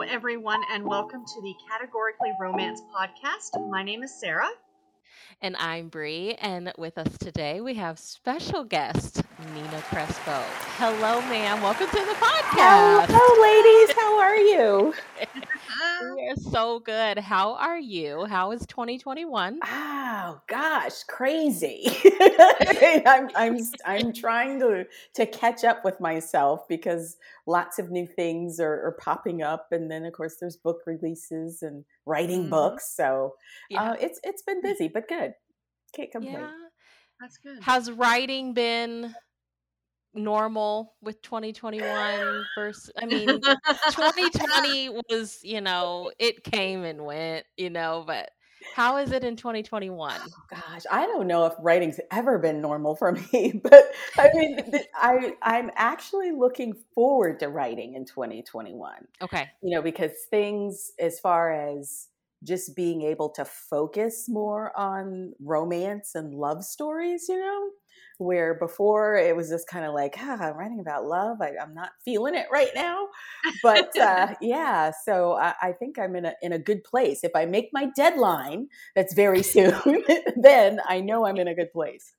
Hello, everyone, and welcome to the Categorically Romance podcast. My name is Sarah. And I'm Bree, and with us today we have special guest Nina Crespo. Hello, ma'am. Welcome to the podcast. Hello, ladies. How are you? we are so good. How are you? How is 2021? Oh gosh, crazy. I'm I'm I'm trying to to catch up with myself because lots of new things are, are popping up, and then of course there's book releases and writing mm-hmm. books. So yeah. uh, it's it's been busy, but good. Can't complain. Yeah, that's good. Has writing been normal with 2021 versus i mean 2020 was you know it came and went you know but how is it in 2021 oh, gosh i don't know if writing's ever been normal for me but i mean i i'm actually looking forward to writing in 2021 okay. You know because things as far as just being able to focus more on romance and love stories you know where before it was just kind of like, ah, I'm writing about love. I, am not feeling it right now. But uh, yeah, so I, I, think I'm in a, in a good place. If I make my deadline, that's very soon, then I know I'm in a good place.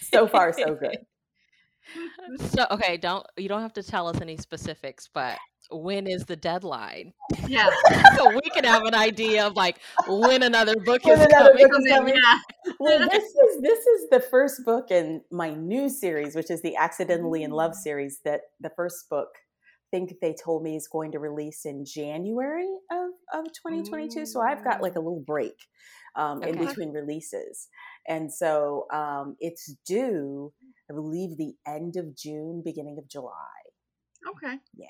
So far, so good. So okay, don't you don't have to tell us any specifics, but when is the deadline? Yeah. so we can have an idea of like when another book when is another coming. Book is coming. Yeah. well, this is this is the first book in my new series, which is the Accidentally in Love series. That the first book, I think they told me is going to release in January of of 2022. Mm. So I've got like a little break um, okay. in between releases, and so um, it's due, I believe, the end of June, beginning of July. Okay. Yeah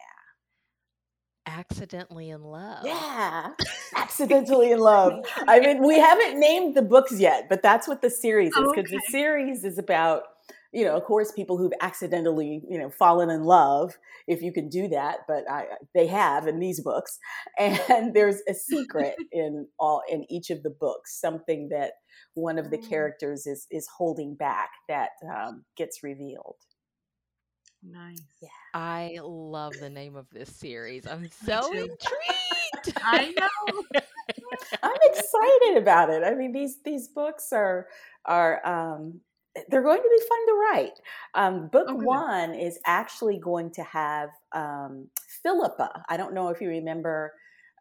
accidentally in love. Yeah, accidentally in love. I mean, we haven't named the books yet, but that's what the series is because okay. the series is about, you know, of course, people who've accidentally, you know, fallen in love, if you can do that, but I, they have in these books. And there's a secret in all in each of the books, something that one of the mm. characters is is holding back that um, gets revealed. Nice. Yeah. I love the name of this series. I'm so intrigued. I know. I'm excited about it. I mean, these these books are are um, they're going to be fun to write. Um, book okay. one is actually going to have um, Philippa. I don't know if you remember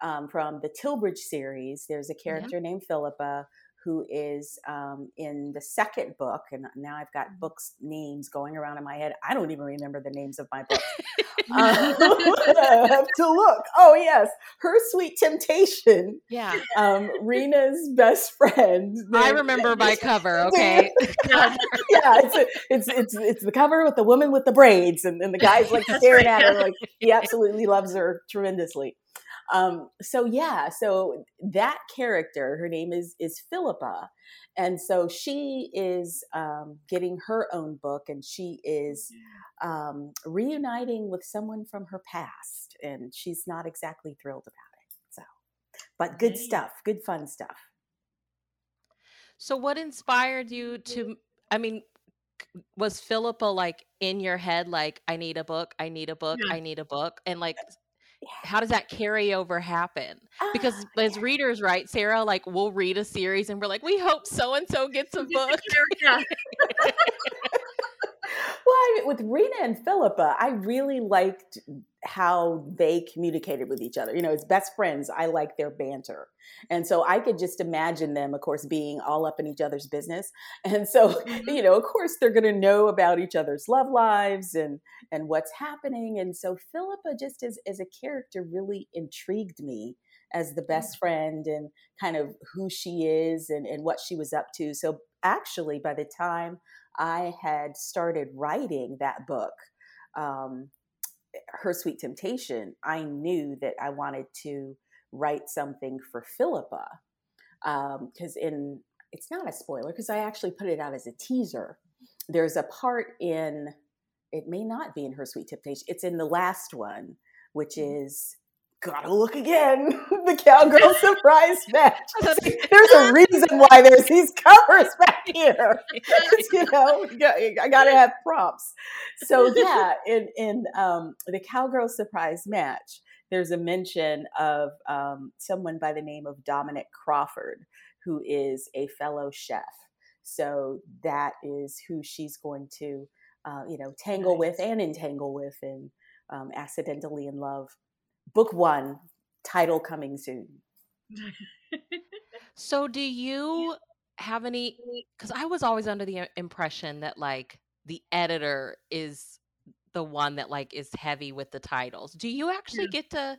um, from the Tilbridge series. There's a character yeah. named Philippa who is um, in the second book, and now I've got mm-hmm. books names going around in my head. I don't even remember the names of my books. uh, I have to look. Oh yes, her sweet temptation. Yeah, um, Rena's best friend. I remember my cover. Okay. yeah, it's, a, it's it's it's the cover with the woman with the braids, and, and the guy's like staring at her like he absolutely loves her tremendously. Um, so yeah, so that character, her name is is Philippa, and so she is um, getting her own book, and she is um, reuniting with someone from her past, and she's not exactly thrilled about it. So, but good stuff, good fun stuff. So, what inspired you to? I mean, was Philippa like in your head, like I need a book, I need a book, yeah. I need a book, and like how does that carryover happen? Because uh, as readers, right, Sarah, like we'll read a series and we're like, we hope so and so gets a book. well, I mean, with Rena and Philippa, I really liked how they communicated with each other. You know, as best friends, I like their banter. And so I could just imagine them, of course, being all up in each other's business. And so, mm-hmm. you know, of course, they're going to know about each other's love lives and and what's happening. And so Philippa just as as a character really intrigued me as the best friend and kind of who she is and, and what she was up to. So actually, by the time I had started writing that book, um, Her Sweet Temptation, I knew that I wanted to write something for Philippa. Because um, in, it's not a spoiler, because I actually put it out as a teaser. There's a part in, it may not be in Her Sweet Temptation, it's in the last one, which mm-hmm. is gotta look again. the cowgirl surprise match. There's a reason why there's these covers back here. you know, I gotta have props. So yeah, in in um, the cowgirl surprise match, there's a mention of um, someone by the name of Dominic Crawford, who is a fellow chef. So that is who she's going to, uh, you know, tangle with and entangle with and um, Accidentally in Love. Book one, title coming soon. so do you have any because i was always under the impression that like the editor is the one that like is heavy with the titles do you actually yeah. get to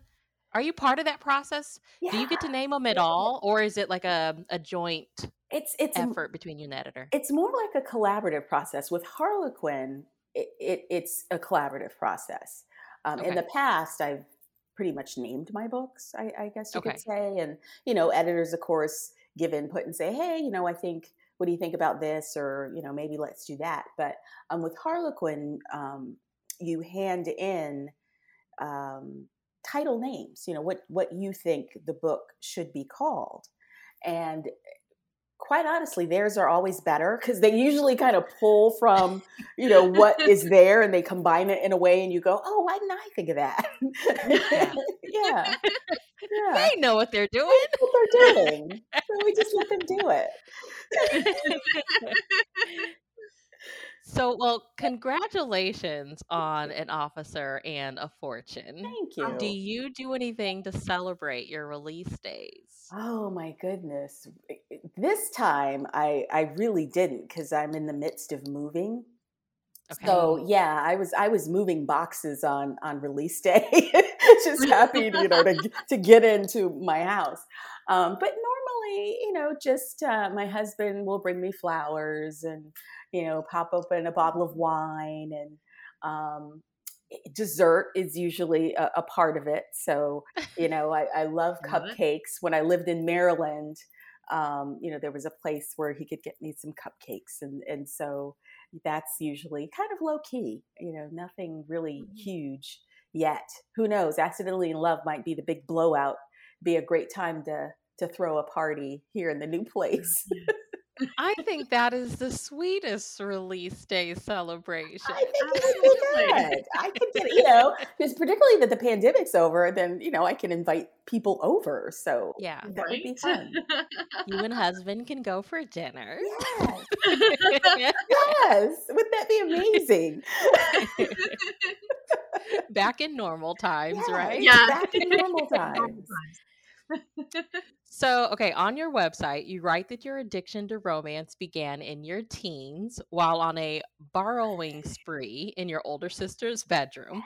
are you part of that process yeah. do you get to name them at all or is it like a, a joint it's it's effort between you and the editor it's more like a collaborative process with harlequin it, it it's a collaborative process um, okay. in the past i've pretty much named my books i, I guess you okay. could say and you know editors of course give input and say, hey, you know, I think, what do you think about this? Or, you know, maybe let's do that. But um, with Harlequin, um, you hand in um, title names, you know, what, what you think the book should be called. And quite honestly, theirs are always better because they usually kind of pull from, you know, what is there and they combine it in a way and you go, oh, why didn't I think of that? yeah. yeah. They know what they're doing. They what they're doing. so we just let them do it. So, well, congratulations on an officer and a fortune. Thank you. Do you do anything to celebrate your release days? Oh my goodness. This time I I really didn't cuz I'm in the midst of moving. Okay. So yeah, I was I was moving boxes on on release day. Just happy, you know, to to get into my house. Um, but normally, you know, just uh, my husband will bring me flowers and you know, pop open a bottle of wine and um, dessert is usually a, a, part of it. So, you know, I, I love cupcakes. When I lived in Maryland, um, you know, there was a place where he could get me some cupcakes. And, and so that's usually kind of low key, you know, nothing really mm-hmm. huge yet. Who knows? Accidentally in Love might be the big blowout, be a great time to, to throw a party here in the new place. I think that is the sweetest release day celebration. I think it would. I could get, you know, because particularly that the pandemic's over, then you know I can invite people over. So yeah, that right? would be fun. You and husband can go for dinner. Yes, yes. Would that be amazing? Back in normal times, yes, right? Yeah, back in normal times. So, okay, on your website, you write that your addiction to romance began in your teens while on a borrowing spree in your older sister's bedroom.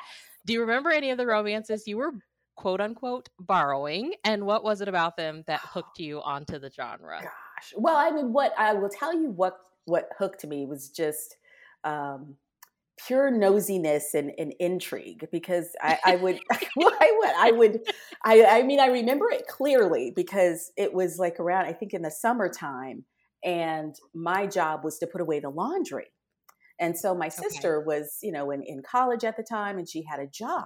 Do you remember any of the romances you were quote unquote borrowing? And what was it about them that hooked you onto the genre? Gosh. Well, I mean, what I will tell you what what hooked me was just um pure nosiness and, and intrigue because I, I would I would I would I I mean I remember it clearly because it was like around I think in the summertime and my job was to put away the laundry. And so my sister okay. was, you know, in, in college at the time and she had a job.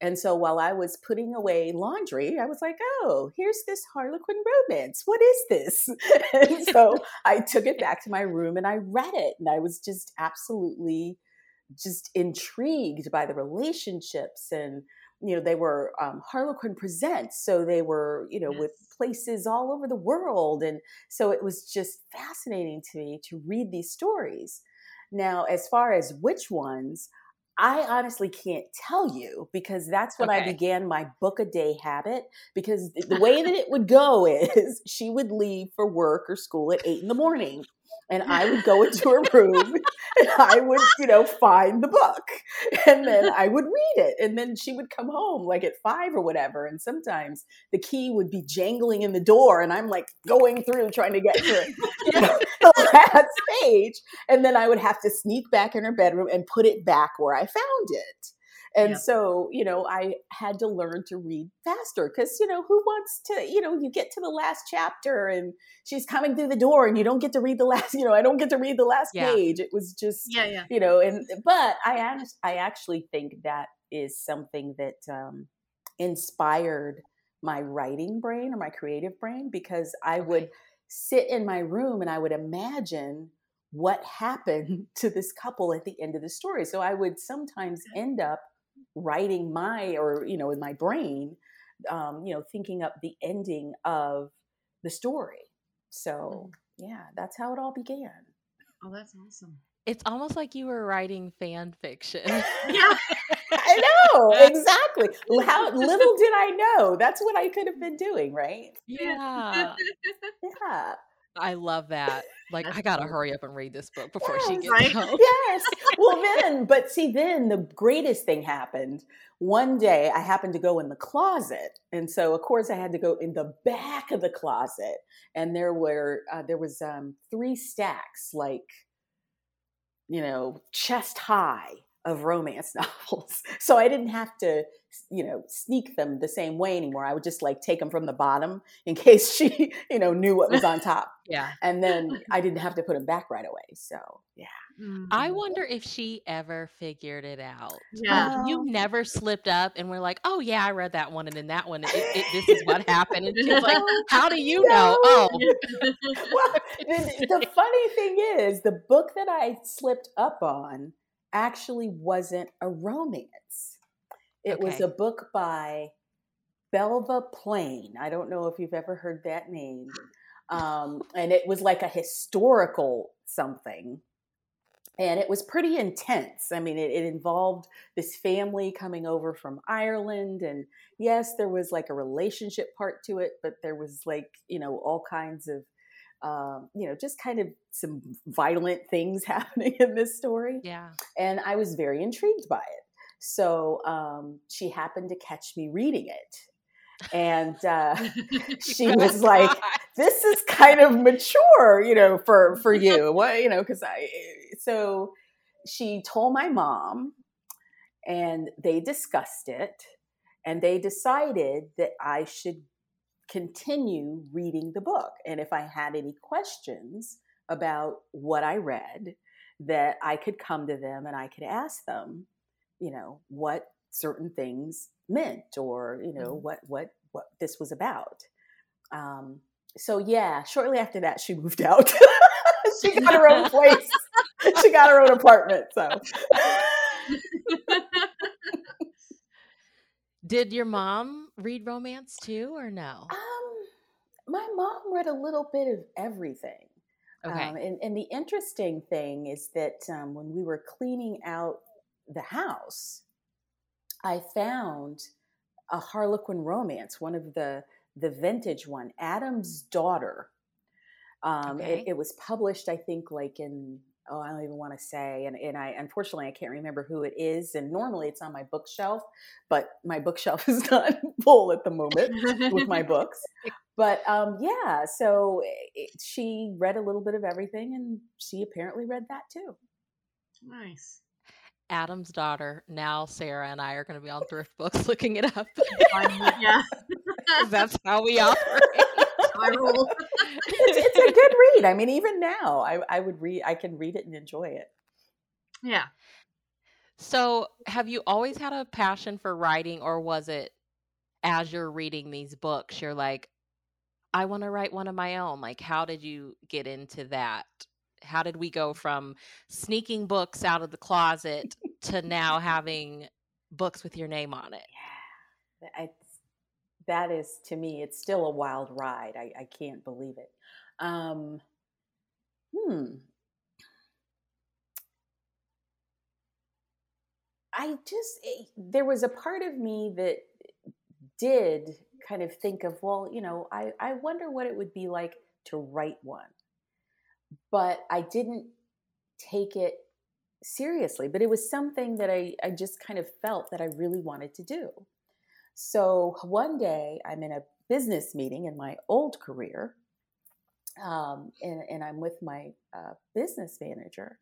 And so while I was putting away laundry, I was like, oh, here's this Harlequin romance. What is this? and so I took it back to my room and I read it. And I was just absolutely just intrigued by the relationships and you know they were um, harlequin presents so they were you know yes. with places all over the world and so it was just fascinating to me to read these stories now as far as which ones I honestly can't tell you because that's when okay. I began my book a day habit. Because the way that it would go is she would leave for work or school at eight in the morning and I would go into her room and I would, you know, find the book and then I would read it. And then she would come home like at five or whatever. And sometimes the key would be jangling in the door and I'm like going through trying to get to you know, the last page. And then I would have to sneak back in her bedroom and put it back where I found it. And yeah. so, you know, I had to learn to read faster because, you know, who wants to, you know, you get to the last chapter and she's coming through the door and you don't get to read the last, you know, I don't get to read the last yeah. page. It was just, yeah, yeah. you know, and, but I, I actually think that is something that um, inspired my writing brain or my creative brain because I okay. would sit in my room and I would imagine what happened to this couple at the end of the story. So I would sometimes end up writing my or you know in my brain um, you know thinking up the ending of the story so mm-hmm. yeah that's how it all began oh that's awesome it's almost like you were writing fan fiction yeah I know exactly. How little did I know? That's what I could have been doing, right? Yeah. yeah. I love that. Like, I gotta hurry up and read this book before yes, she gets right? home. yes. Well, then, but see, then the greatest thing happened. One day, I happened to go in the closet, and so of course, I had to go in the back of the closet, and there were uh, there was um, three stacks, like you know, chest high of romance novels. So I didn't have to, you know, sneak them the same way anymore. I would just like take them from the bottom in case she, you know, knew what was on top. yeah. And then I didn't have to put them back right away. So, yeah. Mm-hmm. I wonder if she ever figured it out. Yeah. Um, you never slipped up and we're like, oh, yeah, I read that one. And then that one, it, it, this is what happened. And she's like, how do you no. know? Oh. well, the, the funny thing is, the book that I slipped up on actually wasn't a romance. It okay. was a book by Belva Plain. I don't know if you've ever heard that name. Um, and it was like a historical something. And it was pretty intense. I mean, it, it, involved this family coming over from Ireland. And yes, there was like a relationship part to it, but there was like, you know, all kinds of um, you know, just kind of some violent things happening in this story. Yeah. And I was very intrigued by it. So um, she happened to catch me reading it. And uh, she was like, "This is kind of mature, you know, for for you. What, you know, because I." So she told my mom, and they discussed it, and they decided that I should continue reading the book. And if I had any questions about what I read, that I could come to them and I could ask them, you know, what certain things meant or, you know, mm-hmm. what what what this was about. Um, so yeah, shortly after that she moved out. she got her own place. she got her own apartment. So did your mom read romance too, or no? Um, my mom read a little bit of everything. Okay. Um, and, and the interesting thing is that um, when we were cleaning out the house, I found a Harlequin romance, one of the the vintage one, Adam's Daughter. Um, okay. it, it, was published, I think, like in oh, I don't even want to say. And, and I, unfortunately, I can't remember who it is. And normally it's on my bookshelf, but my bookshelf is not full at the moment with my books. But um, yeah, so it, she read a little bit of everything and she apparently read that too. Nice. Adam's daughter. Now Sarah and I are going to be on thrift books looking it up. yeah. that's how we operate. it's, it's, a good read. I mean, even now, I, I would read. I can read it and enjoy it. Yeah. So, have you always had a passion for writing, or was it as you're reading these books, you're like, I want to write one of my own? Like, how did you get into that? How did we go from sneaking books out of the closet to now having books with your name on it? Yeah. That is to me it's still a wild ride i, I can't believe it um, hmm i just it, eh, there was a part of me that did kind of think of well you know I, I wonder what it would be like to write one but i didn't take it seriously but it was something that I, I just kind of felt that i really wanted to do so one day I'm in a business meeting in my old career, um, and, and, I'm with my uh, business manager.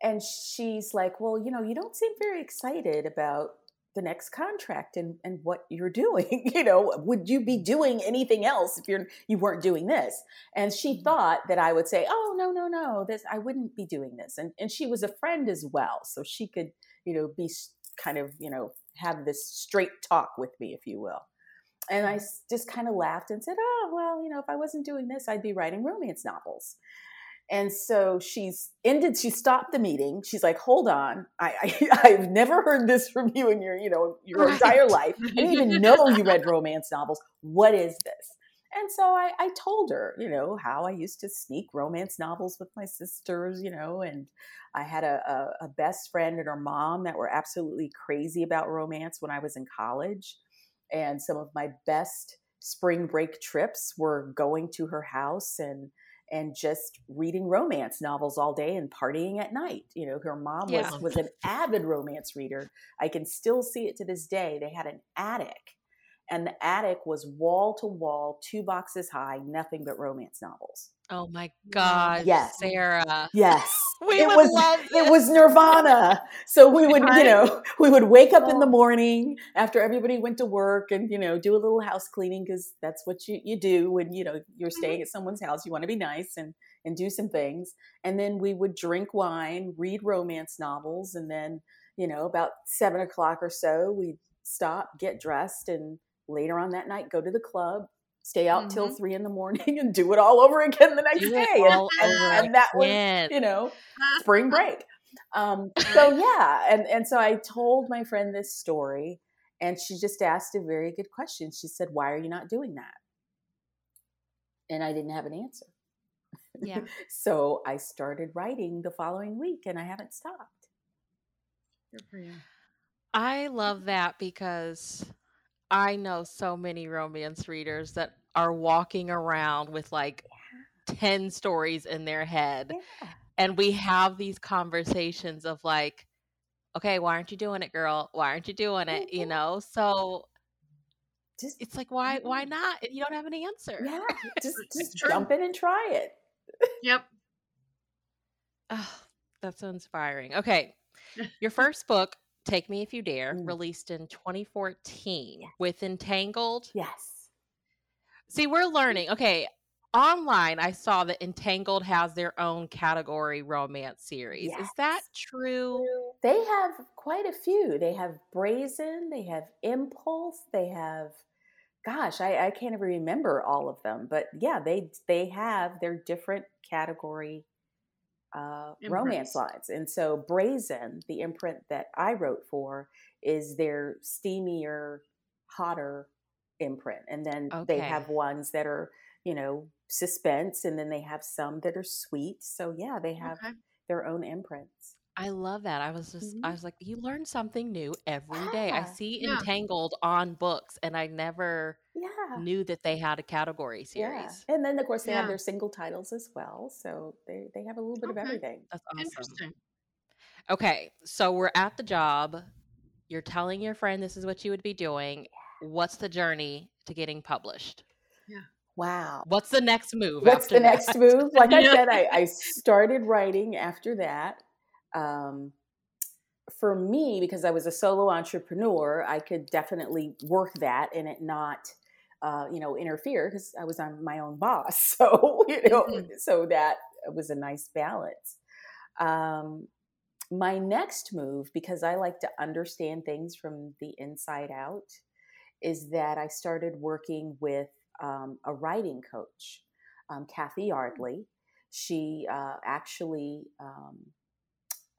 And she's like, Well, you know, you don't seem very excited about the next contract and, and what you're doing. you know, would you be doing anything else if you're you weren't doing this? And she mm-hmm. thought that I would say, Oh, no, no, no, this I wouldn't be doing this. And and she was a friend as well. So she could, you know, be kind of, you know, have this straight talk with me, if you will. And I just kind of laughed and said, Oh, well, you know, if I wasn't doing this, I'd be writing romance novels. And so she's ended, she stopped the meeting. She's like, hold on. I, I, have never heard this from you in your, you know, your right. entire life. I didn't even know you read romance novels. What is this? And so I, I told her, you know, how I used to sneak romance novels with my sisters, you know, and I had a, a, a best friend and her mom that were absolutely crazy about romance when I was in college. And some of my best spring break trips were going to her house and and just reading romance novels all day and partying at night. You know, her mom yeah. was was an avid romance reader. I can still see it to this day. They had an attic and the attic was wall to wall, two boxes high, nothing but romance novels. Oh my God, yes. Sarah. Yes. we it was it was Nirvana. So we would, you know, we would wake up in the morning after everybody went to work and, you know, do a little house cleaning because that's what you, you do when, you know, you're mm-hmm. staying at someone's house. You want to be nice and and do some things. And then we would drink wine, read romance novels, and then, you know, about seven o'clock or so, we'd stop, get dressed, and later on that night, go to the club, stay out mm-hmm. till three in the morning and do it all over again the next do day. And, and, and, that was, you know, spring break. Um, so yeah, and and so I told my friend this story, and she just asked a very good question. She said, "Why are you not doing that?" And I didn't have an answer. Yeah. so I started writing the following week, and I haven't stopped. Good for you. I love that because I know so many romance readers that are walking around with like yeah. 10 stories in their head. Yeah. And we have these conversations of like, okay, why aren't you doing it, girl? Why aren't you doing it? You mm-hmm. know? So just it's like why why mm-hmm. not? You don't have an answer. Yeah. Just just jump in and try it. Yep. Oh, that's so inspiring. Okay. Your first book, Take Me If You Dare, mm. released in 2014 yes. with Entangled. Yes. See, we're learning. Okay, online I saw that Entangled has their own category romance series. Yes. Is that true? They have quite a few. They have Brazen, they have Impulse, they have gosh, I, I can't even remember all of them. But yeah, they they have their different category uh, romance lines. And so Brazen, the imprint that I wrote for, is their steamier, hotter imprint. And then okay. they have ones that are, you know, suspense, and then they have some that are sweet. So yeah, they have okay. their own imprints. I love that. I was just, mm-hmm. I was like, you learn something new every day. I see yeah. Entangled on books, and I never yeah. knew that they had a category series. Yeah. And then, of course, they yeah. have their single titles as well. So they, they have a little bit okay. of everything. That's awesome. Interesting. Okay. So we're at the job. You're telling your friend this is what you would be doing. What's the journey to getting published? Yeah. Wow. What's the next move? What's the that? next move? Like I said, I, I started writing after that um, for me, because I was a solo entrepreneur, I could definitely work that and it not, uh, you know, interfere because I was on my own boss. So, you know, mm-hmm. so that was a nice balance. Um, my next move, because I like to understand things from the inside out, is that I started working with um, a writing coach, um, Cathy mm. Yardley. She uh, actually um,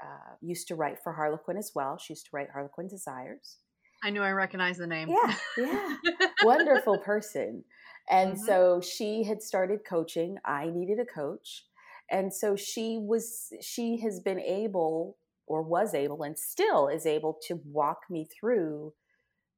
uh, used to write for Harlequin as well. She used to write Harlequin Desires. I knew I recognized the name. Yeah, yeah. Wonderful person. And mm-hmm. so she had started coaching. I needed a coach. And so she was, she has been able or was able and still is able to walk me through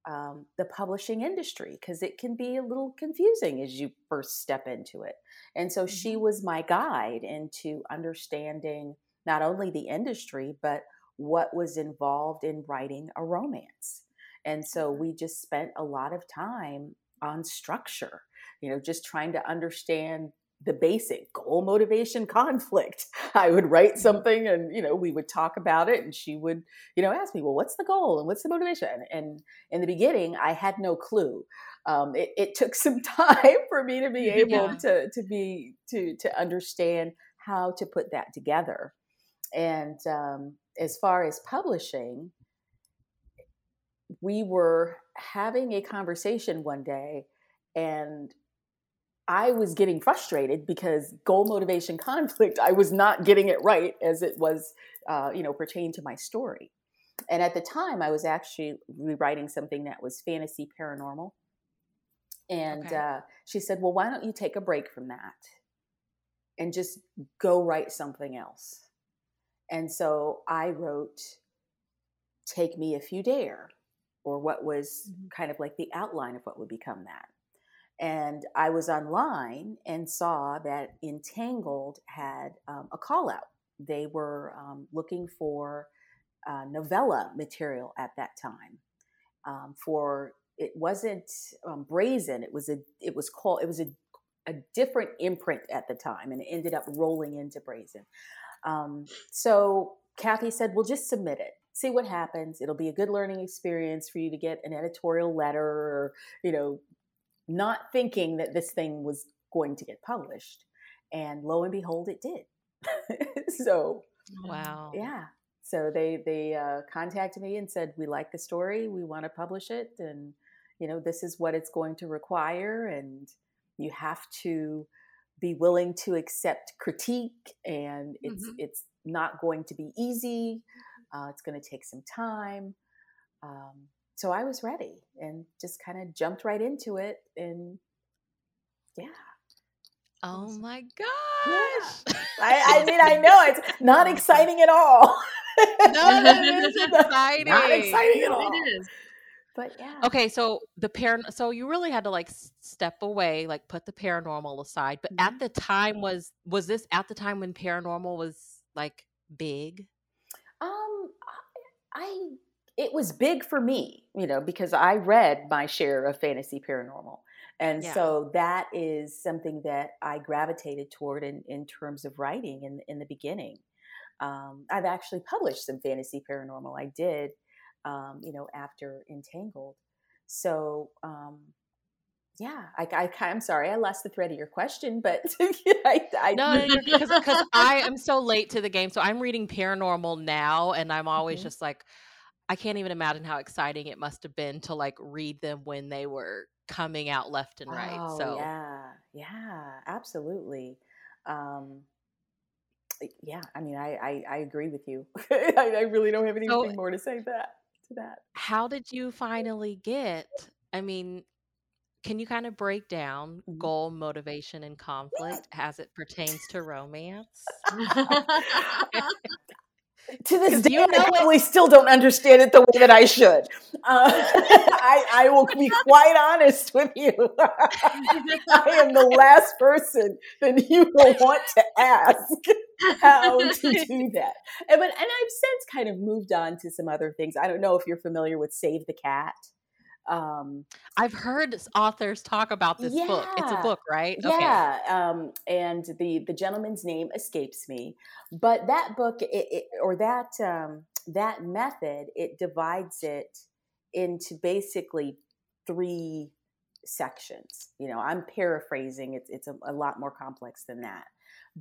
um, the publishing industry because it can be a little confusing as you first step into it. And so mm-hmm. she was my guide into understanding not only the industry, but what was involved in writing a romance. And so we just spent a lot of time on structure, you know, just trying to understand the basic goal motivation conflict. I would write something and you know we would talk about it and she would you know ask me well what's the goal and what's the motivation? And in the beginning i had no clue. Um, it, it, took some time for me to be able yeah. to to be to to understand how to put that together and um, as far as publishing, we were having a conversation one day, and I was getting frustrated because goal motivation conflict, I was not getting it right as it was, uh, you know, pertained to my story. And at the time, I was actually rewriting something that was fantasy paranormal. And okay. uh, she said, Well, why don't you take a break from that and just go write something else? And so I wrote Take Me If You Dare, or what was mm-hmm. kind of like the outline of what would become that. And I was online and saw that Entangled had um, a call out. They were um, looking for uh, novella material at that time. Um, for it wasn't um, Brazen. It was a. It was called. It was a, a different imprint at the time, and it ended up rolling into Brazen. Um, so Cathy said, "Well, just submit it." see what happens it'll be a good learning experience for you to get an editorial letter or you know not thinking that this thing was going to get published. And lo and behold, it did. so, wow. Yeah. So they they uh, contacted me and said, "We like the story. We want to publish it, and you know this is what it's going to require, and you have to be willing to accept critique, and it's mm-hmm. it's not going to be easy. Uh, it's going to take some time." Um, so I was ready and just kind of jumped right into it. And yeah. Oh my gosh. Yeah. I, I, mean, I know it's not exciting at all. no, that is exciting. Not exciting at all. It is. But yeah. Okay, so the par so you really had to like step away, like put the paranormal aside. But mm-hmm. at the time was was this at the time when paranormal was like big? Um I it was big for me, you know, because I read my share of fantasy paranormal. And yeah. so that is something that I gravitated toward in, in terms of writing in, in the beginning. Um, I've actually published some fantasy paranormal. I did, um, you know, after Entangled. So, um, yeah, I, I, am sorry, I lost the thread of your question, but I, I no, because I am so late to the game. So I'm reading paranormal now, and I'm always mm-hmm. just like, I can't even imagine how exciting it must have been to like read them when they were coming out left and right. Oh, so yeah, yeah, absolutely. Um, yeah, I mean, I I, I agree with you. I, I, really don't have anything so, more to say that to that. How did you finally get? I mean, can you kind of break down mm-hmm. goal, motivation, and conflict as it pertains to romance? to this day, you know I probably it. still don't understand it the way that I should. Uh, I, I, will be quite honest with you. I am the last person that you will want to ask how to do that. And, but, and I've since kind of moved on to some other things. I don't know if you're familiar with Save the Cat. Um, I've heard authors talk about this yeah, book. It's a book, right? Yeah. Okay. Um, and the the gentleman's name escapes me, but that book, it, it, or that um, that method, it divides it into basically three sections. You know, I'm paraphrasing. It's it's a, a lot more complex than that.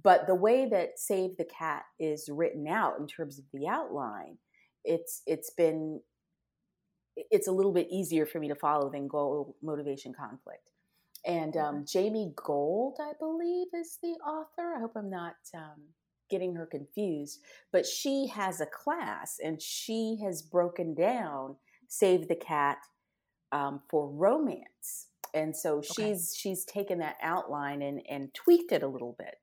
But the way that Save the Cat is written out in terms of the outline, it's it's been it's a little bit easier for me to follow than goal motivation conflict. And um, Jami Gold, I believe, is the author. I hope I'm not um, getting her confused, but she has a class and she has broken down Save the Cat um, for romance. And so she's okay. she's taken that outline and, and tweaked it a little bit.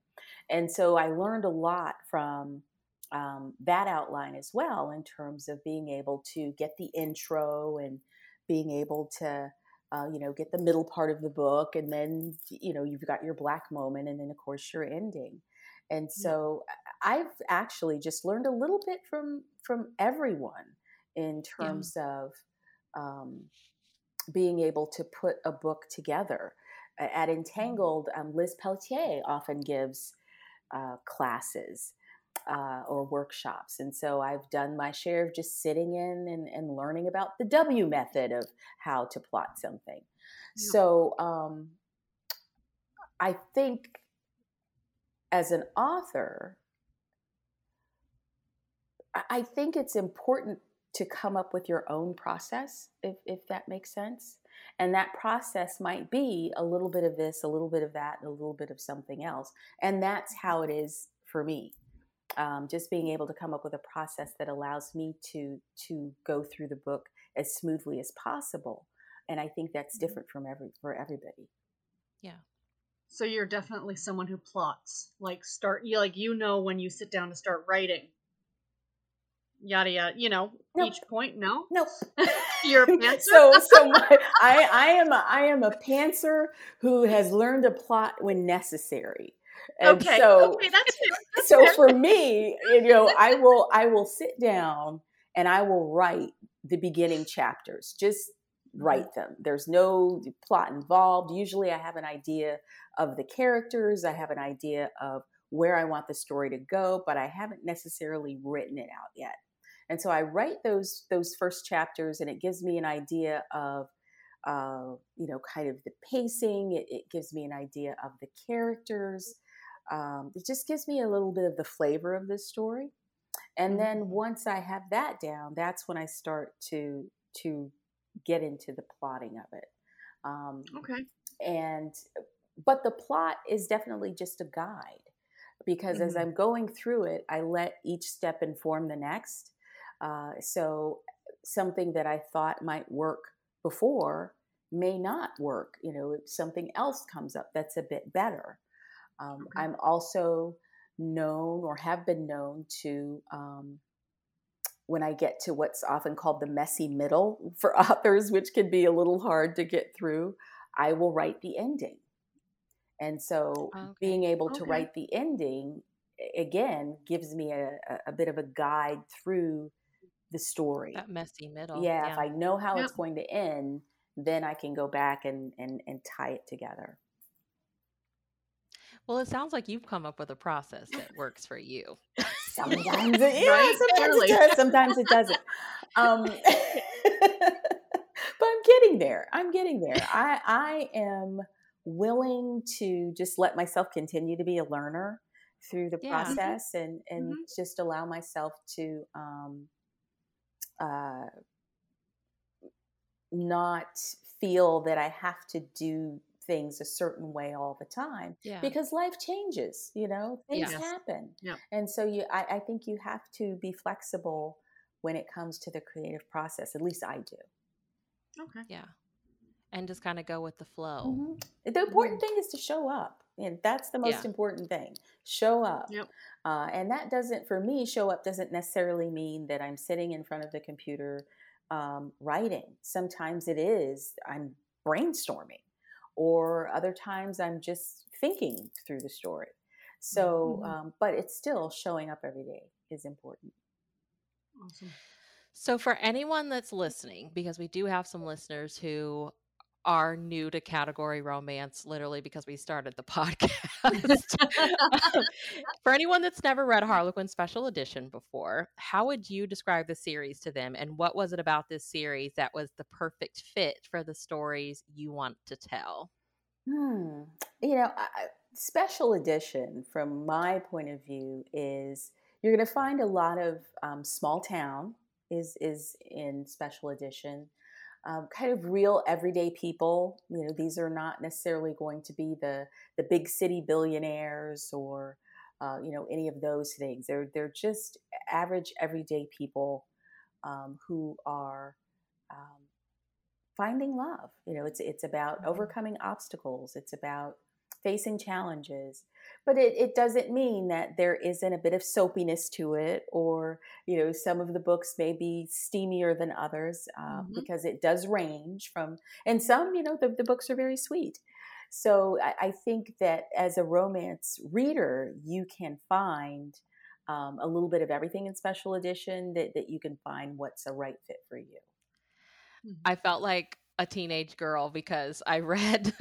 And so I learned a lot from um, that outline as well in terms of being able to get the intro and being able to uh, you know get the middle part of the book and then you know you've got your black moment and then of course your ending and so i've actually just learned a little bit from from everyone in terms yeah. of um, being able to put a book together at mm-hmm. entangled um, liz pelletier often gives uh, classes uh, or workshops. And so I've done my share of just sitting in and, and learning about the W method of how to plot something. Yeah. So um, I think as an author, I think it's important to come up with your own process, if, if that makes sense. And that process might be a little bit of this, a little bit of that, and a little bit of something else. And that's how it is for me. Um, just being able to come up with a process that allows me to to go through the book as smoothly as possible. And I think that's mm-hmm. different from every for everybody. Yeah. So you're definitely someone who plots. Like start you like you know when you sit down to start writing yada yada. You know, nope. each point. No, nope. You're a pantser. so, so my, I, I am, a, I am a pantser who has learned to plot when necessary. And okay. So, okay, that's fair. That's so fair. for me, you know, I will, I will sit down and I will write the beginning chapters. Just mm-hmm. write them. There's no plot involved. Usually, I have an idea of the characters. I have an idea of where I want the story to go, but I haven't necessarily written it out yet. And so I write those those first chapters, and it gives me an idea of, uh, you know, kind of the pacing. It, it, gives me an idea of the characters. Um, it just gives me a little bit of the flavor of this story. And then mm-hmm. once I have that down, that's when I start to to get into the plotting of it. Um, okay. And but the plot is definitely just a guide because mm-hmm. as I'm going through it, I let each step inform the next. Uh, so something that I thought might work before may not work. You know, if something else comes up that's a bit better. Um, okay. I'm also known or have been known to um, when I get to what's often called the messy middle for authors, which can be a little hard to get through, I will write the ending. And so okay. being able to okay. write the ending again gives me a, a, bit of a guide through the story. That messy middle. Yeah, yeah. if I know how it's going to end, then I can go back and, and, and tie it together. Well, it sounds like you've come up with a process that works for you. sometimes it, yeah, right? sometimes it does, sometimes it doesn't. Um, but I'm getting there. I'm getting there. I I am willing to just let myself continue to be a learner through the yeah. process and and mm-hmm. just allow myself to um, uh, not feel that I have to do things a certain way all the time yeah. because life changes you know things yes. happen yeah. and so you I, I, think you have to be flexible when it comes to the creative process at least i do okay yeah and just kind of go with the flow mm-hmm. the important mm-hmm. thing is to show up and that's the most yeah. important thing show up yep. Uh, and that doesn't, for me, show up doesn't necessarily mean that I'm sitting in front of the computer um, writing. Sometimes it is I'm brainstorming, or other times I'm just thinking through the story. So, mm-hmm. um, but it's still showing up every day is important. Awesome. So, for anyone that's listening, because we do have some listeners who are new to category romance literally because we started the podcast. For anyone that's never read Harlequin Special Edition before, how would you describe the series to them and what was it about this series that was the perfect fit for the stories you want to tell? Hmm. You know, I, Special Edition, from my point of view, is you're going to find a lot of um, small town is is in Special Edition um, kind of real everyday people. You know, these are not necessarily going to be the the big city billionaires or uh, you know any of those things. They're they're just average everyday people um, who are um, finding love. You know, it's it's about mm-hmm. overcoming obstacles. It's about facing challenges but it, it doesn't mean that there isn't a bit of soapiness to it or you know some of the books may be steamier than others uh, mm-hmm. because it does range from and some you know the, the books are very sweet so I, I think that as a romance reader you can find um, a little bit of everything in special edition that, that you can find what's a right fit for you i felt like a teenage girl because I read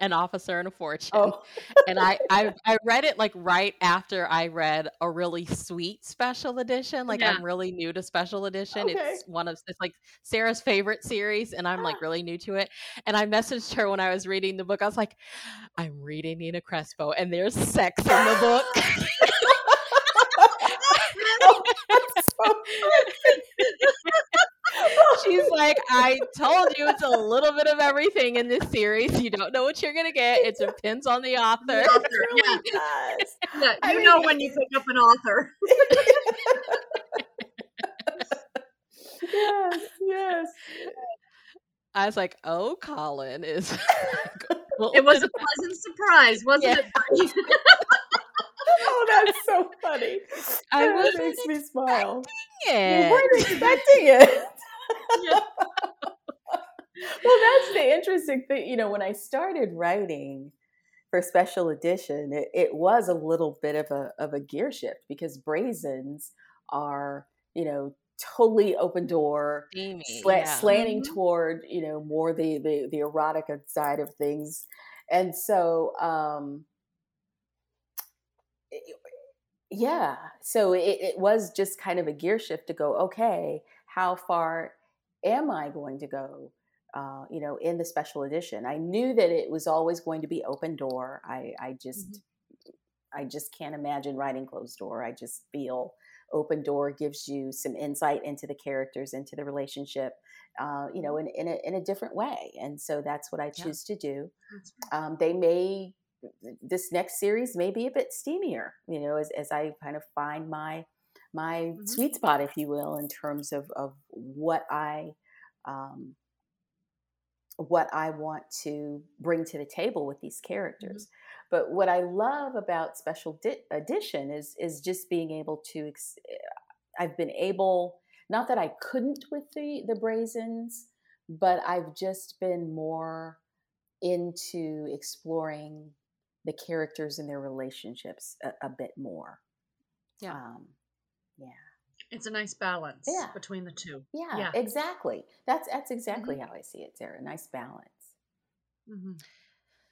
An Officer and a Fortune. Oh. and I, I I read it like right after I read a really sweet special edition. Like yeah. I'm really new to special edition. Okay. It's one of it's like Sarah's favorite series and I'm like ah. really new to it. And I messaged her when I was reading the book. I was like, I'm reading Nina Crespo and there's sex in the book. like, I told you it's a little bit of everything in this series. You don't know what you're gonna get. It depends on the author. The author really yeah. yeah. you I mean, know when you pick up an author. yes, yes. I was like, "Oh, Colin is." it was a pleasant surprise, wasn't yeah. it? oh, that's so funny. I was makes me smile. It. You weren't expecting it. Yeah. well, that's the interesting thing. You know, when I started writing for special edition, it, it was a little bit of a of a gear shift because Brazens are, you know, totally open door, sla- yeah. slanting mm-hmm. toward you know more the, the the erotica side of things, and so um, yeah, so it, it was just kind of a gear shift to go. Okay, how far am I going to go? Uh, you know, in the special edition, I knew that it was always going to be open door. I, I just, mm-hmm. I just can't imagine writing closed door. I just feel open door gives you some insight into the characters into the relationship uh, you know mm-hmm. in, in, a, in a different way and so that's what i choose yeah. to do um, they may this next series may be a bit steamier you know as, as i kind of find my my mm-hmm. sweet spot if you will in terms of, of what i um, what I want to bring to the table with these characters. Mm-hmm. But what I love about special di- edition is is just being able to. Ex- eh, I've been able, not that I couldn't with the the Brazens, but I've just been more into exploring the characters and their relationships a, a bit more. Yeah. Um, yeah. It's a nice balance yeah. between the two. Yeah, yeah, exactly. That's that's exactly mm-hmm. how I see it, Sarah. Nice balance. Mm-hmm.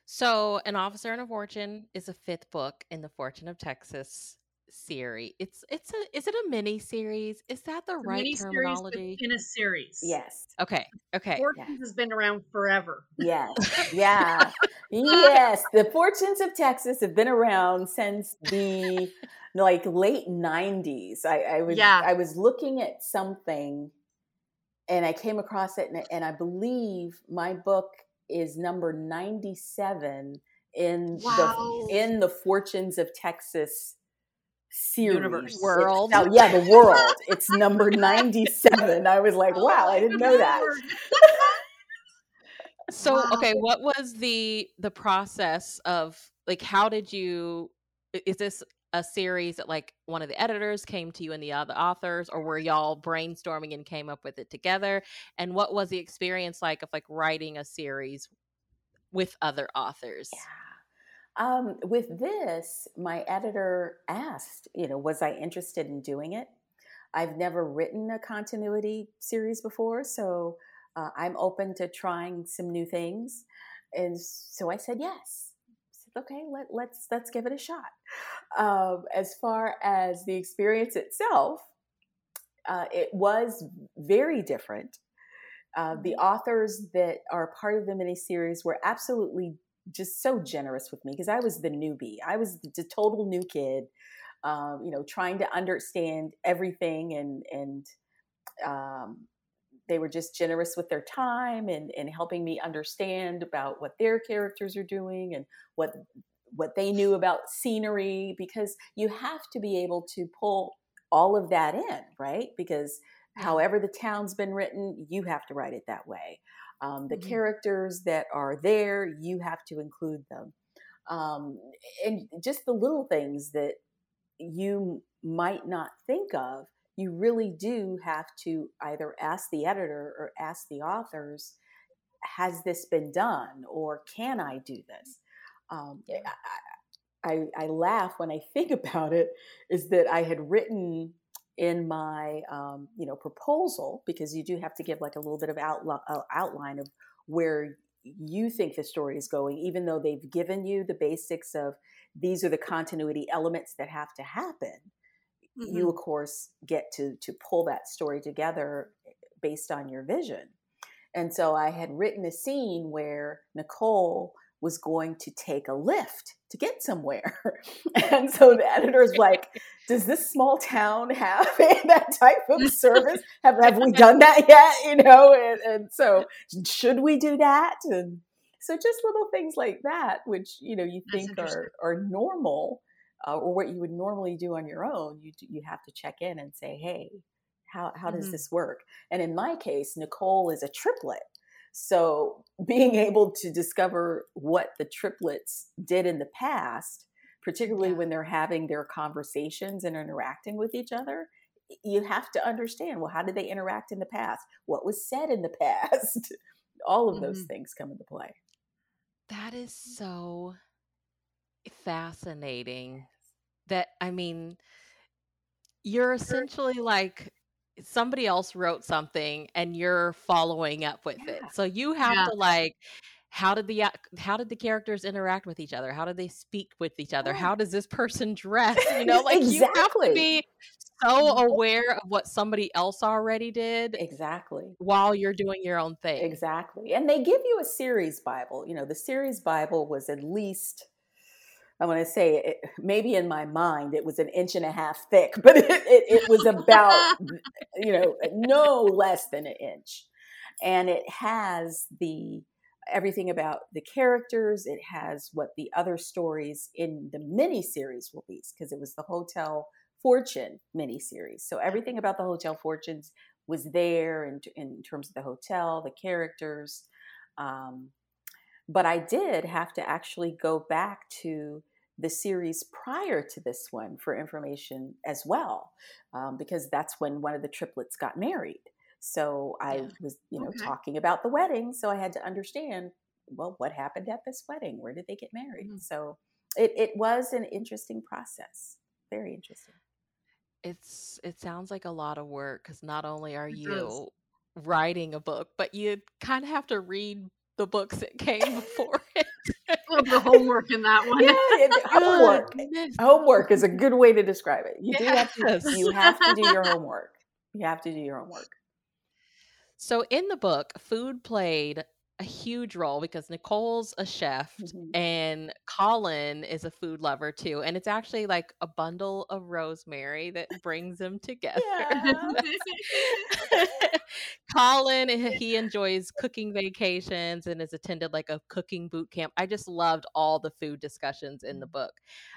So, An Officer and a Fortune is a fifth book in the Fortune of Texas series. It's it's a is it a mini series? Is that the right terminology? In a series. Yes. Okay. Okay. Fortunes yes. has been around forever. Yes. Yeah. yes. The Fortunes of Texas have been around since the like late nineties. I, I was yeah. I was looking at something and I came across it and, and I believe my book is number 97 in wow. the in the Fortunes of Texas series Universe. world. oh, yeah, the world. It's number 97. I was like, wow, I didn't know that. so, okay, what was the the process of like how did you is this a series that like one of the editors came to you and the other authors or were y'all brainstorming and came up with it together and what was the experience like of like writing a series with other authors yeah. Um, with this my editor asked you know was i interested in doing it i've never written a continuity series before so uh, i'm open to trying some new things and so i said yes Said okay, let, let's let's give it a shot. Um, as far as the experience itself, uh, it was very different. Uh, the mm-hmm. authors that are part of the miniseries were absolutely just so generous with me because I was the newbie. I was the total new kid, um, you know, trying to understand everything and and um, they were just generous with their time and, and helping me understand about what their characters are doing and what what they knew about scenery because you have to be able to pull all of that in right because however the town's been written you have to write it that way um, the mm-hmm. characters that are there you have to include them. Um, and just the little things that you might not think of you really do have to either ask the editor or ask the authors has this been done or can i do this? Um, I, I, I, laugh when i think about it is that i had written in my um, you know proposal because you do have to give like a little bit of outline, uh, outline of where you think the story is going even though they've given you the basics of these are the continuity elements that have to happen mm-hmm. you of course get to to pull that story together based on your vision and so i had written a scene where nicole was going to take a lift to get somewhere. and so the editor's like, does this small town have that type of service? Have, have we done that yet? You know, and, and so should we do that? And so just little things like that, which, you know, you think are, are normal uh, or what you would normally do on your own, you, you have to check in and say, hey, how, how does mm-hmm. this work? And in my case, Nicole is a triplet. So being able to discover what the triplets did in the past, particularly yeah. when they're having their conversations and interacting with each other, you have to understand well, how did they interact in the past? What was said in the past? All of those mm-hmm. things come into play. That is so fascinating. That, I mean, you're essentially like somebody else wrote something and you're following up with yeah. it. So you have yeah. to like how did the uh, how did the characters interact with each other? How did they speak with each other? Oh. How does this person dress? You know, like exactly. you have to be so aware of what somebody else already did. Exactly. While you're doing your own thing. Exactly. And they give you a series Bible. You know, the series Bible was at least I want to say it, maybe in my mind it was an inch and a half thick, but it, it, it was about, you know, no less than an inch. And it has the everything about the characters. It has what the other stories in the mini series will be, because it was the Hotel Fortune mini series. So everything about the Hotel Fortunes was there in, in terms of the hotel, the characters. Um, but I did have to actually go back to the series prior to this one for information as well, um, because that's when one of the triplets got married. So I yeah. was, you know, okay. talking about the wedding. So I had to understand, well, what happened at this wedding? Where did they get married? Mm-hmm. So it, it was an interesting process. Very interesting. It's it sounds like a lot of work because not only are it you does. writing a book, but you kind of have to read the books that came before it. Love the homework in that one. Yeah, oh, homework. homework is a good way to describe it. You yes. do have to you have to do your homework. You have to do your homework. So in the book, food played a huge role because Nicole's a chef mm-hmm. and Colin is a food lover too. And it's actually like a bundle of rosemary that brings them together. Colin, he enjoys cooking vacations and has attended like a cooking boot camp. I just loved all the food discussions in the mm-hmm. book.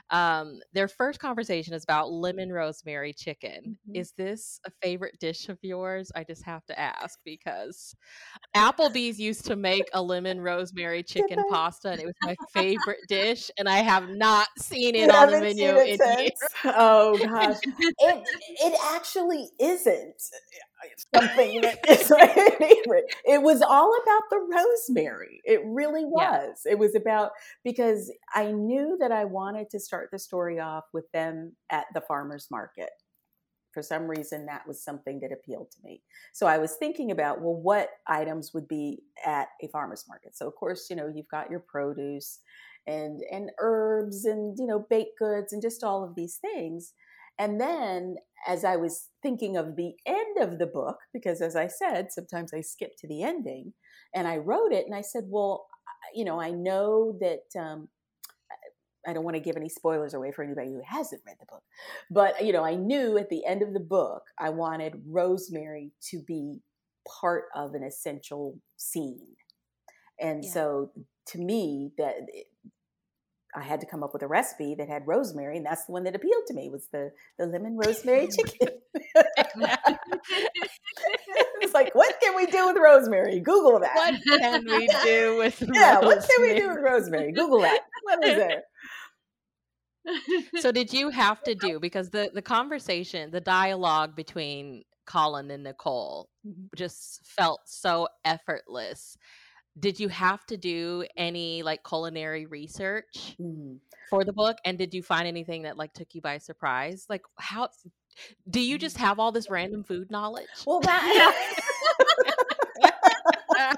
Um, their first conversation is about lemon rosemary chicken. Mm-hmm. Is this a favorite dish of yours? I just have to ask because Applebee's used to make a lemon rosemary chicken pasta, and it was my favorite dish, and I have not seen it on the menu in years. Oh gosh, it it actually isn't uh, something that is my favorite. It was all about the rosemary. It really was. Yeah. It was about because I knew that I wanted to start the story off with them at the farmers market. For some reason, that was something that appealed to me. So I was thinking about, well, what items would be at a farmer's market? So, of course, you know, you've got your produce and, and herbs and, you know, baked goods and just all of these things. And then as I was thinking of the end of the book, because as I said, sometimes I skip to the ending, and I wrote it and I said, well, you know, I know that um, I don't want to give any spoilers away for anybody who hasn't read the book. But, you know, I knew at the end of the book, I wanted Rosemary to be part of an essential scene. And yeah. so to me, that I had to come up with a recipe that had rosemary, and that's the one that appealed to me was the the lemon rosemary chicken. it's like, what can we do with rosemary? Google that. What can we do with yeah? Rosemary? What can we do with rosemary? Google that. What is there? So did you have to do because the the conversation the dialogue between colin and nicole just felt so effortless. Did you have to do any like culinary research mm-hmm. for the book? And did you find anything that like took you by surprise? Like how do you just have all this random food knowledge? Well that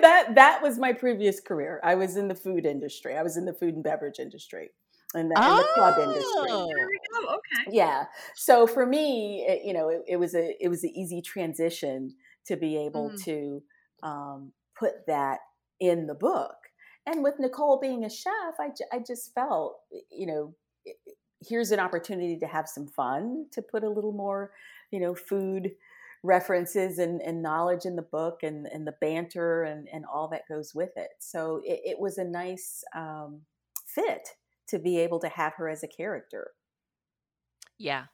that that was my previous career. I was in the food industry. I was in the food and beverage industry in the, oh, in the club industry. Oh, okay. Yeah. So for me, it, you know, it, it, was a it was an easy transition to be able mm. to um, put that in the book. and with Nicole being a chef, I, I just felt, you know, here's an opportunity to have some fun, to put a little more, you know, food references and, and knowledge in the book and, and the banter and, and all that goes with it. So it, it was a nice um, fit to be able to have her as a character. Yeah.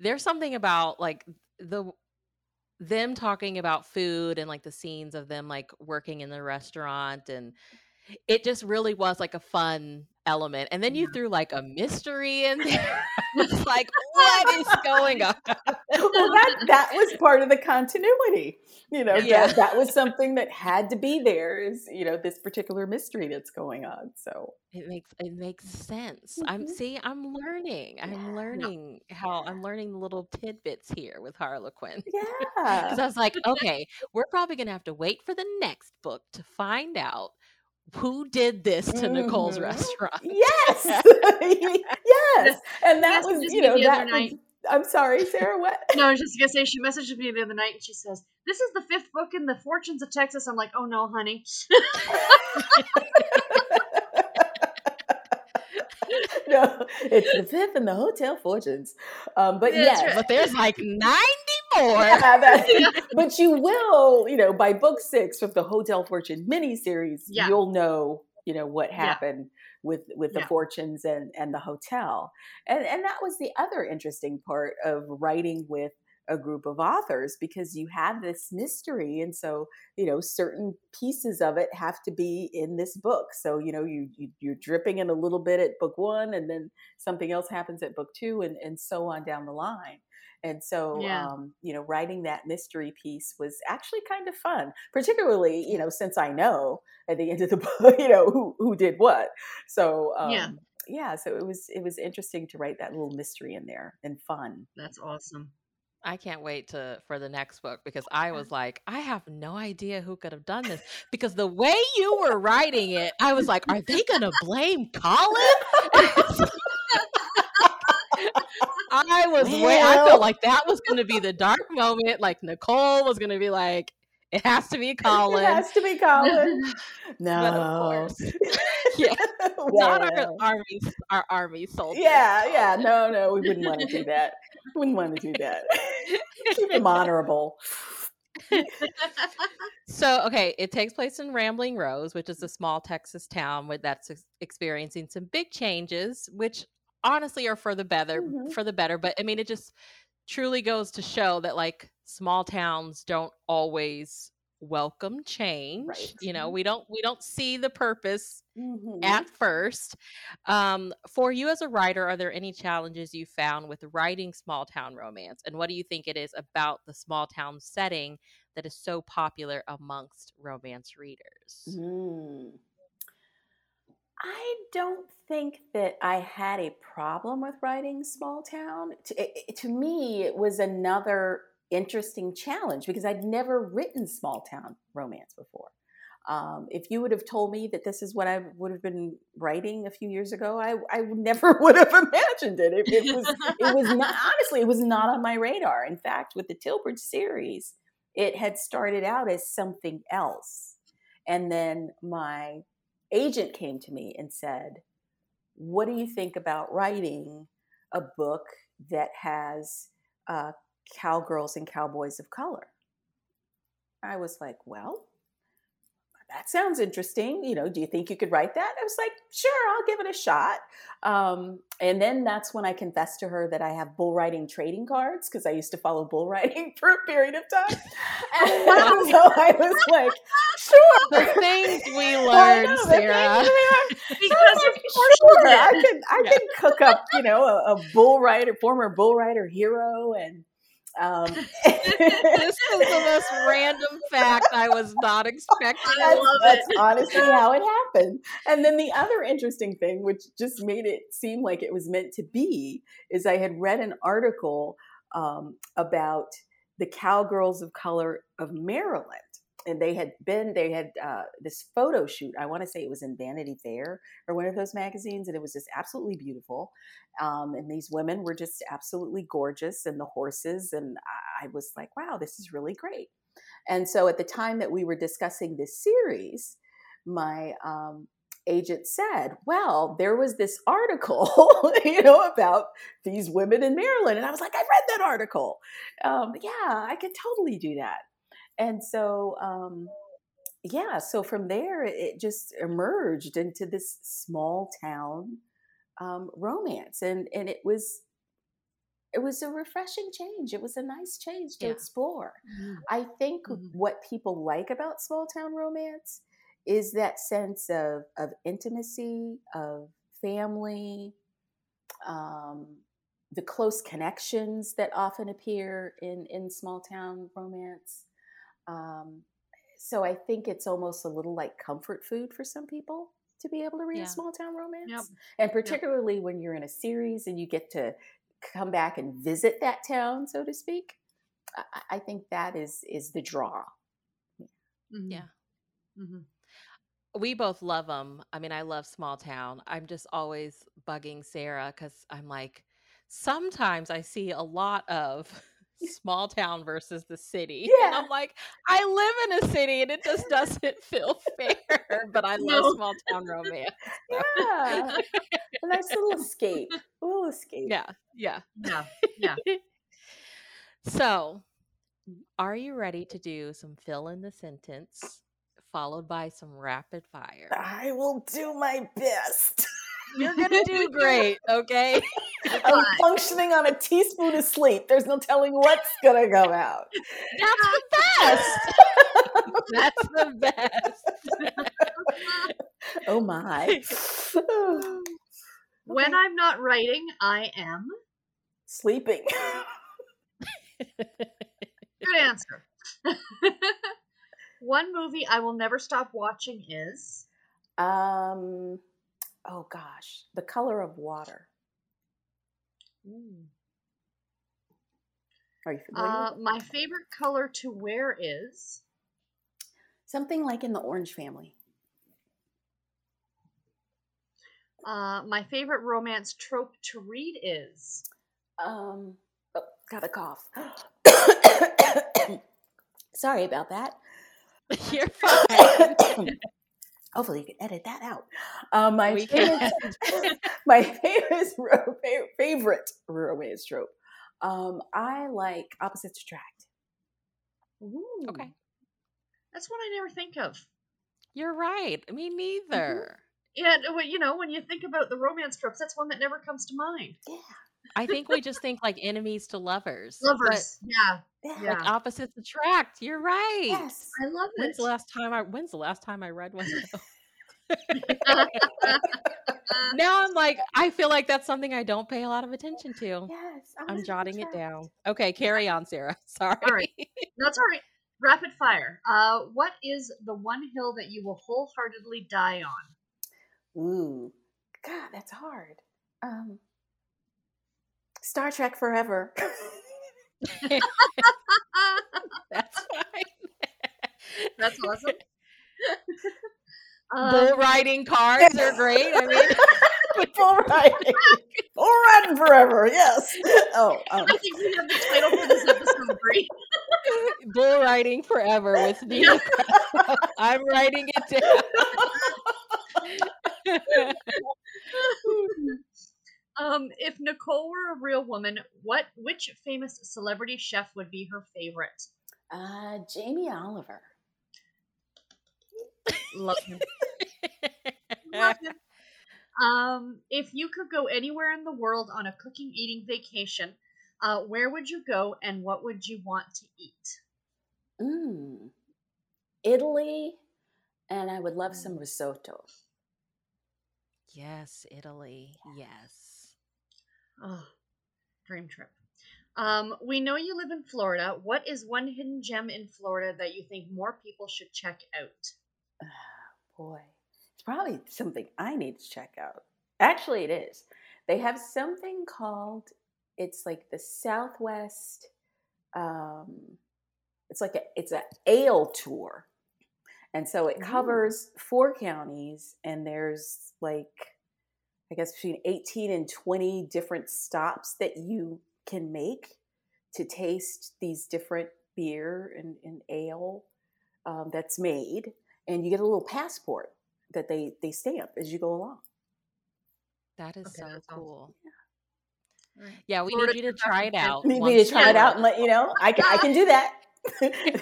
There's something about like the them talking about food and like the scenes of them like working in the restaurant and it just really was like a fun element. And then you mm-hmm. threw like a mystery in there. it's like, what is going on? well, that that was part of the continuity. You know, yeah. that, that was something that had to be there is, you know, this particular mystery that's going on. So it makes it makes sense. Mm-hmm. I'm see, I'm learning. I'm learning how I'm learning little tidbits here with Harlequin. Yeah. Because I was like, okay, we're probably gonna have to wait for the next book to find out who did this to mm-hmm. Nicole's restaurant? Yes, yes, and that was you know that was, I'm sorry, Sarah. What? no, I was just gonna say she messaged me the other night and she says, "This is the fifth book in the Fortunes of Texas." I'm like, "Oh no, honey." no, it's the fifth in the Hotel Fortunes. Um, but yeah, yes, right. but there's like ninety more. Yeah, but you will, you know, by book six of the Hotel Fortune miniseries, yeah. you'll know, you know, what happened yeah. with with the yeah. fortunes and and the hotel. And and that was the other interesting part of writing with a group of authors because you have this mystery and so you know certain pieces of it have to be in this book so you know you, you are dripping in a little bit at book one and then something else happens at book two and and so on down the line and so, yeah. um, you know, writing that mystery piece was actually kind of fun, particularly, you know, since I know at the end of the book, you know, who, who did what. So, um, yeah. Yeah, so it was it was interesting to write that little mystery in there and fun. That's awesome. I can't wait to for the next book because I was like, I have no idea who could have done this because the way you were writing it, I was like, are they going to blame Colin? I was well, way, I felt like that was going to be the dark moment. Like Nicole was going to be like, it has to be Colin. It has to be Colin. no. yeah. Well, Not our army, our army soldiers. Yeah, yeah. No, no, we wouldn't want to do that. We wouldn't want to do that. Keep them honorable. so okay it takes place in rambling rose which is a small texas town with that's experiencing some big changes which honestly are for the better mm-hmm. for the better but i mean it just truly goes to show that like small towns don't always welcome change right. you know we don't we don't see the purpose mm-hmm. at first um, for you as a writer are there any challenges you found with writing small town romance and what do you think it is about the small town setting that is so popular amongst romance readers mm. I don't think that I had a problem with writing small town. To, it, to, me, it was another interesting challenge because I'd never written small town romance before. Um, if you would have told me that this is what I would have been writing a few years ago, I, I never would have imagined it. It, it was it was not honestly it was not on my radar. In fact, with the Tilbridge series, it had started out as something else, and then my agent came to me and said, What do you think about writing a book that has uh, cowgirls and cowboys of color? I was like, Well, that sounds interesting. You know, do you think you could write that? I was like, sure, I'll give it a shot. Um, and then that's when I confessed to her that I have bull riding trading cards because I used to follow bull riding for a period of time. And so I was like, sure. The things we learned, know, Sarah. because like, sure, I can I yeah. can cook up, you know, a, a bull rider, former bull rider hero and um, this is the most random fact I was not expecting. That's, that's honestly how it happened. And then the other interesting thing, which just made it seem like it was meant to be, is I had read an article um, about the cowgirls of color of Maryland and they had been they had uh, this photo shoot i want to say it was in vanity fair or one of those magazines and it was just absolutely beautiful um, and these women were just absolutely gorgeous and the horses and i was like wow this is really great and so at the time that we were discussing this series my um, agent said, Well, there was this article, you know, about these women in Maryland. And I was like, I read that article. Um, yeah, I could totally do that. And so, um, yeah, so from there, it just emerged into this small town um, romance. And, and it was it was a refreshing change. It was a nice change to yeah. explore. Mm-hmm. I think mm-hmm. what people like about small town romance is that sense of of intimacy, of family, um, the close connections that often appear in in small town romance. Um, so I think it's almost a little like comfort food for some people to be able to read yeah. a small town romance, yep. and particularly yep. when you're in a series and you get to come back and visit that town, so to speak. I, I think that is is the draw. Mm-hmm. Yeah. Mm-hmm we both love them. I mean, I love small town. I'm just always bugging Sarah because I'm like, sometimes I see a lot of small town versus the city. Yeah. And I'm like, I live in a city and it just doesn't feel fair. But I love no. small town romance. Yeah. a nice little escape. A little escape. Yeah. Yeah. Yeah. Yeah. so are you ready to do some fill in the sentence followed by some rapid fire. I will do my best. You're gonna do great, okay? I'm functioning on a teaspoon of sleep. There's no telling what's gonna go out. That's the best. That's the best. oh my. when I'm not writing, I am sleeping. Good answer. One movie I will never stop watching is. Um, oh gosh, The Color of Water. Ooh. Are you familiar? Uh, my favorite color to wear is something like in the orange family. Uh, my favorite romance trope to read is. Um, oh, got a cough. Sorry about that. You're fine. Hopefully, you can edit that out. Um, my we favorite, my favorite, favorite romance trope. Um, I like opposites attract. Ooh. Okay, that's one I never think of. You're right. Me mm-hmm. neither. Mm-hmm. Yeah, you know, when you think about the romance tropes, that's one that never comes to mind. Yeah. I think we just think like enemies to lovers. Lovers, yeah. yeah. Like opposites attract. You're right. Yes, I love it. When's the last time I? When's the last time I read one? now I'm like, I feel like that's something I don't pay a lot of attention to. Yes, I'm jotting it down. Okay, carry on, Sarah. Sorry. All right, that's all right. Rapid fire. Uh, what is the one hill that you will wholeheartedly die on? Ooh, God, that's hard. Um, Star Trek Forever. That's fine. That's awesome. Bull um, riding cars are great. I mean, bull riding, bull riding forever. Yes. Oh, um. I think we have the title for this episode. Great. bull riding forever with me. I'm writing it down. Um, if Nicole were a real woman, what which famous celebrity chef would be her favorite? Uh, Jamie Oliver. Love him. Love him. Um, if you could go anywhere in the world on a cooking eating vacation, uh, where would you go and what would you want to eat? Mm. Italy, and I would love some risotto. Yes, Italy. Yes. Oh, dream trip. Um, we know you live in Florida. What is one hidden gem in Florida that you think more people should check out? Oh, boy, it's probably something I need to check out. Actually, it is. They have something called it's like the Southwest. Um, it's like a it's a ale tour, and so it covers Ooh. four counties, and there's like I guess between 18 and 20 different stops that you can make to taste these different beer and, and ale um, that's made. And you get a little passport that they they stamp as you go along. That is Okay, so that's awesome. cool. Right. Yeah, we Florida need you to try it African. out. Need me to try it out and let you know. I can I can do that.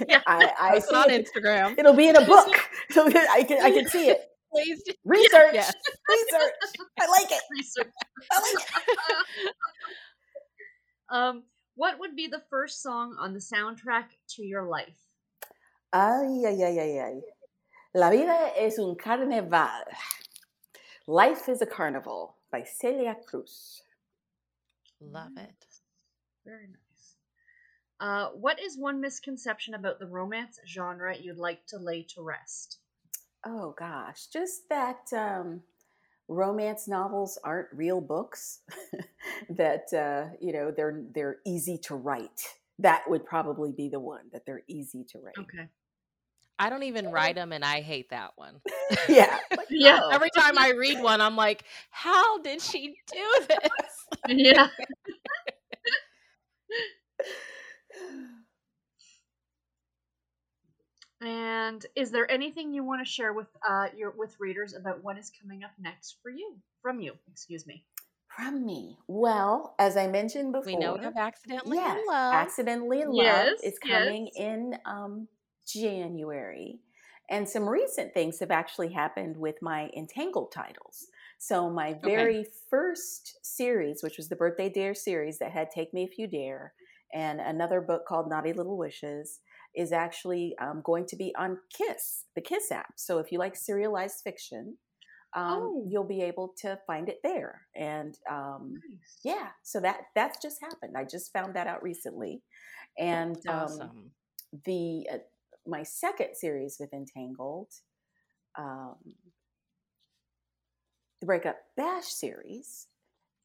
Yeah. I, I see on it. Instagram. It'll be in a book, so I can I can see it. Please do. Research, Yes. research. I like it. Research. I like it. Um, what would be the first song on the soundtrack to your life? Ay, ay, ay, ay, ay. La vida es un carnaval. Life is a carnival by Celia Cruz. Love it. Very nice. Uh, what is one misconception about the romance genre you'd like to lay to rest? Oh gosh, just that um, romance novels aren't real books. that uh, you know they're they're easy to write. That would probably be the one that they're easy to write. Okay. I don't even write them, and I hate that one. yeah, Yeah. Oh. Every time I read one, I'm like, how did she do this? yeah. And is there anything you want to share with uh your with readers about what is coming up next for you from you? Excuse me. From me. Well, as I mentioned before, We know we have accidentally yes, in love. accidentally in love is coming yes. in um, January, and some recent things have actually happened with my entangled titles. So my very first series, which was the Birthday Dare series that had Take Me If You Dare, and another book called Naughty Little Wishes, is actually um, going to be on Kiss, the Kiss app. So if you like serialized fiction, um, Oh. you'll be able to find it there. And um, Nice. yeah, so that that's just happened. I just found that out recently, and um, awesome. the uh, my second series with Entangled, um, the Breakup Bash series,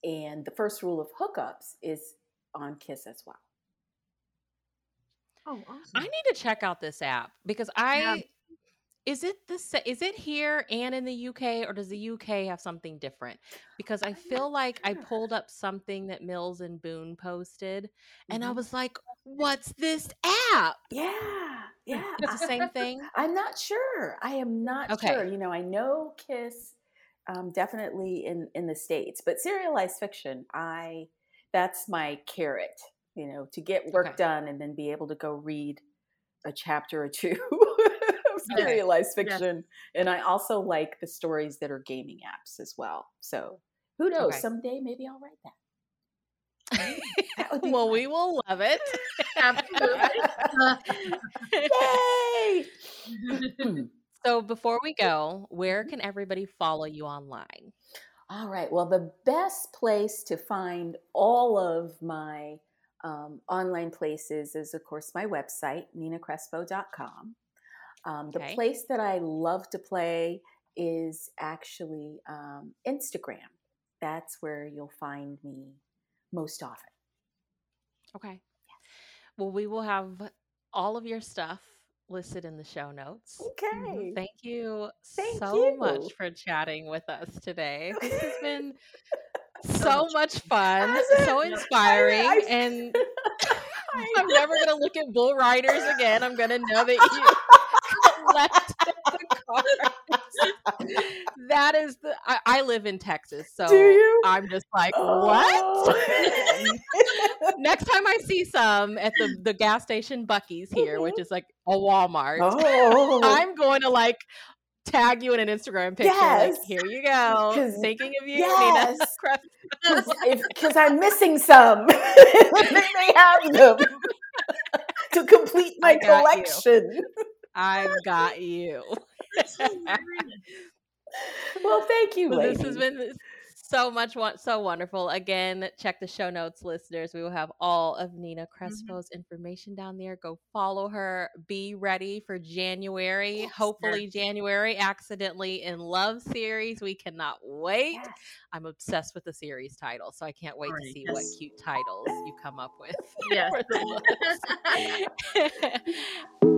and the first rule of hookups is on Kiss as well. Oh, awesome. I need to check out this app because I is it the is it here and in the UK or does the UK have something different? Because I feel like I pulled up something that Mills and Boon posted and I Mhm. was like, "What's this app?" Yeah, yeah. It's the same thing. I'm not sure. I am not Okay. sure. You know, I know Kiss um, definitely in in the states, but serialized fiction, I that's my carrot. You know, to get work Okay. done and then be able to go read a chapter or two of Okay. serialized Yeah. fiction. And I also like the stories that are gaming apps as well. So who knows? Okay. Someday maybe I'll write that. Well, fun. we will love it. Absolutely. Yay! so before we go, where Mhm. can everybody follow you online? All right. Well, the best place to find all of my um, online places is, of course, my website, ninacrespo.com. Um, the Okay. place that I love to play is actually um, Instagram. That's where you'll find me most often. Okay. Well, we will have all of your stuff listed in the show notes. Okay. Thank you Thank so you. much for chatting with us today. This has been So much fun, so inspiring, I- and I I'm never gonna look at bull riders again. I'm gonna know that you collected the cards. That is the. I, I live in Texas, so Do you? I'm just like, what? Oh. Next time I see some at the the gas station Buc-ee's here, which mm-hmm. is like a Walmart, oh. I'm going to like tag you in an Instagram picture. Like, Yes. here you go. Thinking of you, yes. Because I'm missing some. they have them to complete my I you. collection. I've got you. Well, thank you, Well, this has been so much so wonderful. Again, check the show notes, listeners. We will have all of Nina mm-hmm. Crespo's information down there. Go follow her. Be ready for January. Yes. Hopefully, January accidentally in love series. We cannot wait. Yes. I'm obsessed with the series title, so I can't wait to Alright, see what cute titles you come up with. Yes. for the books.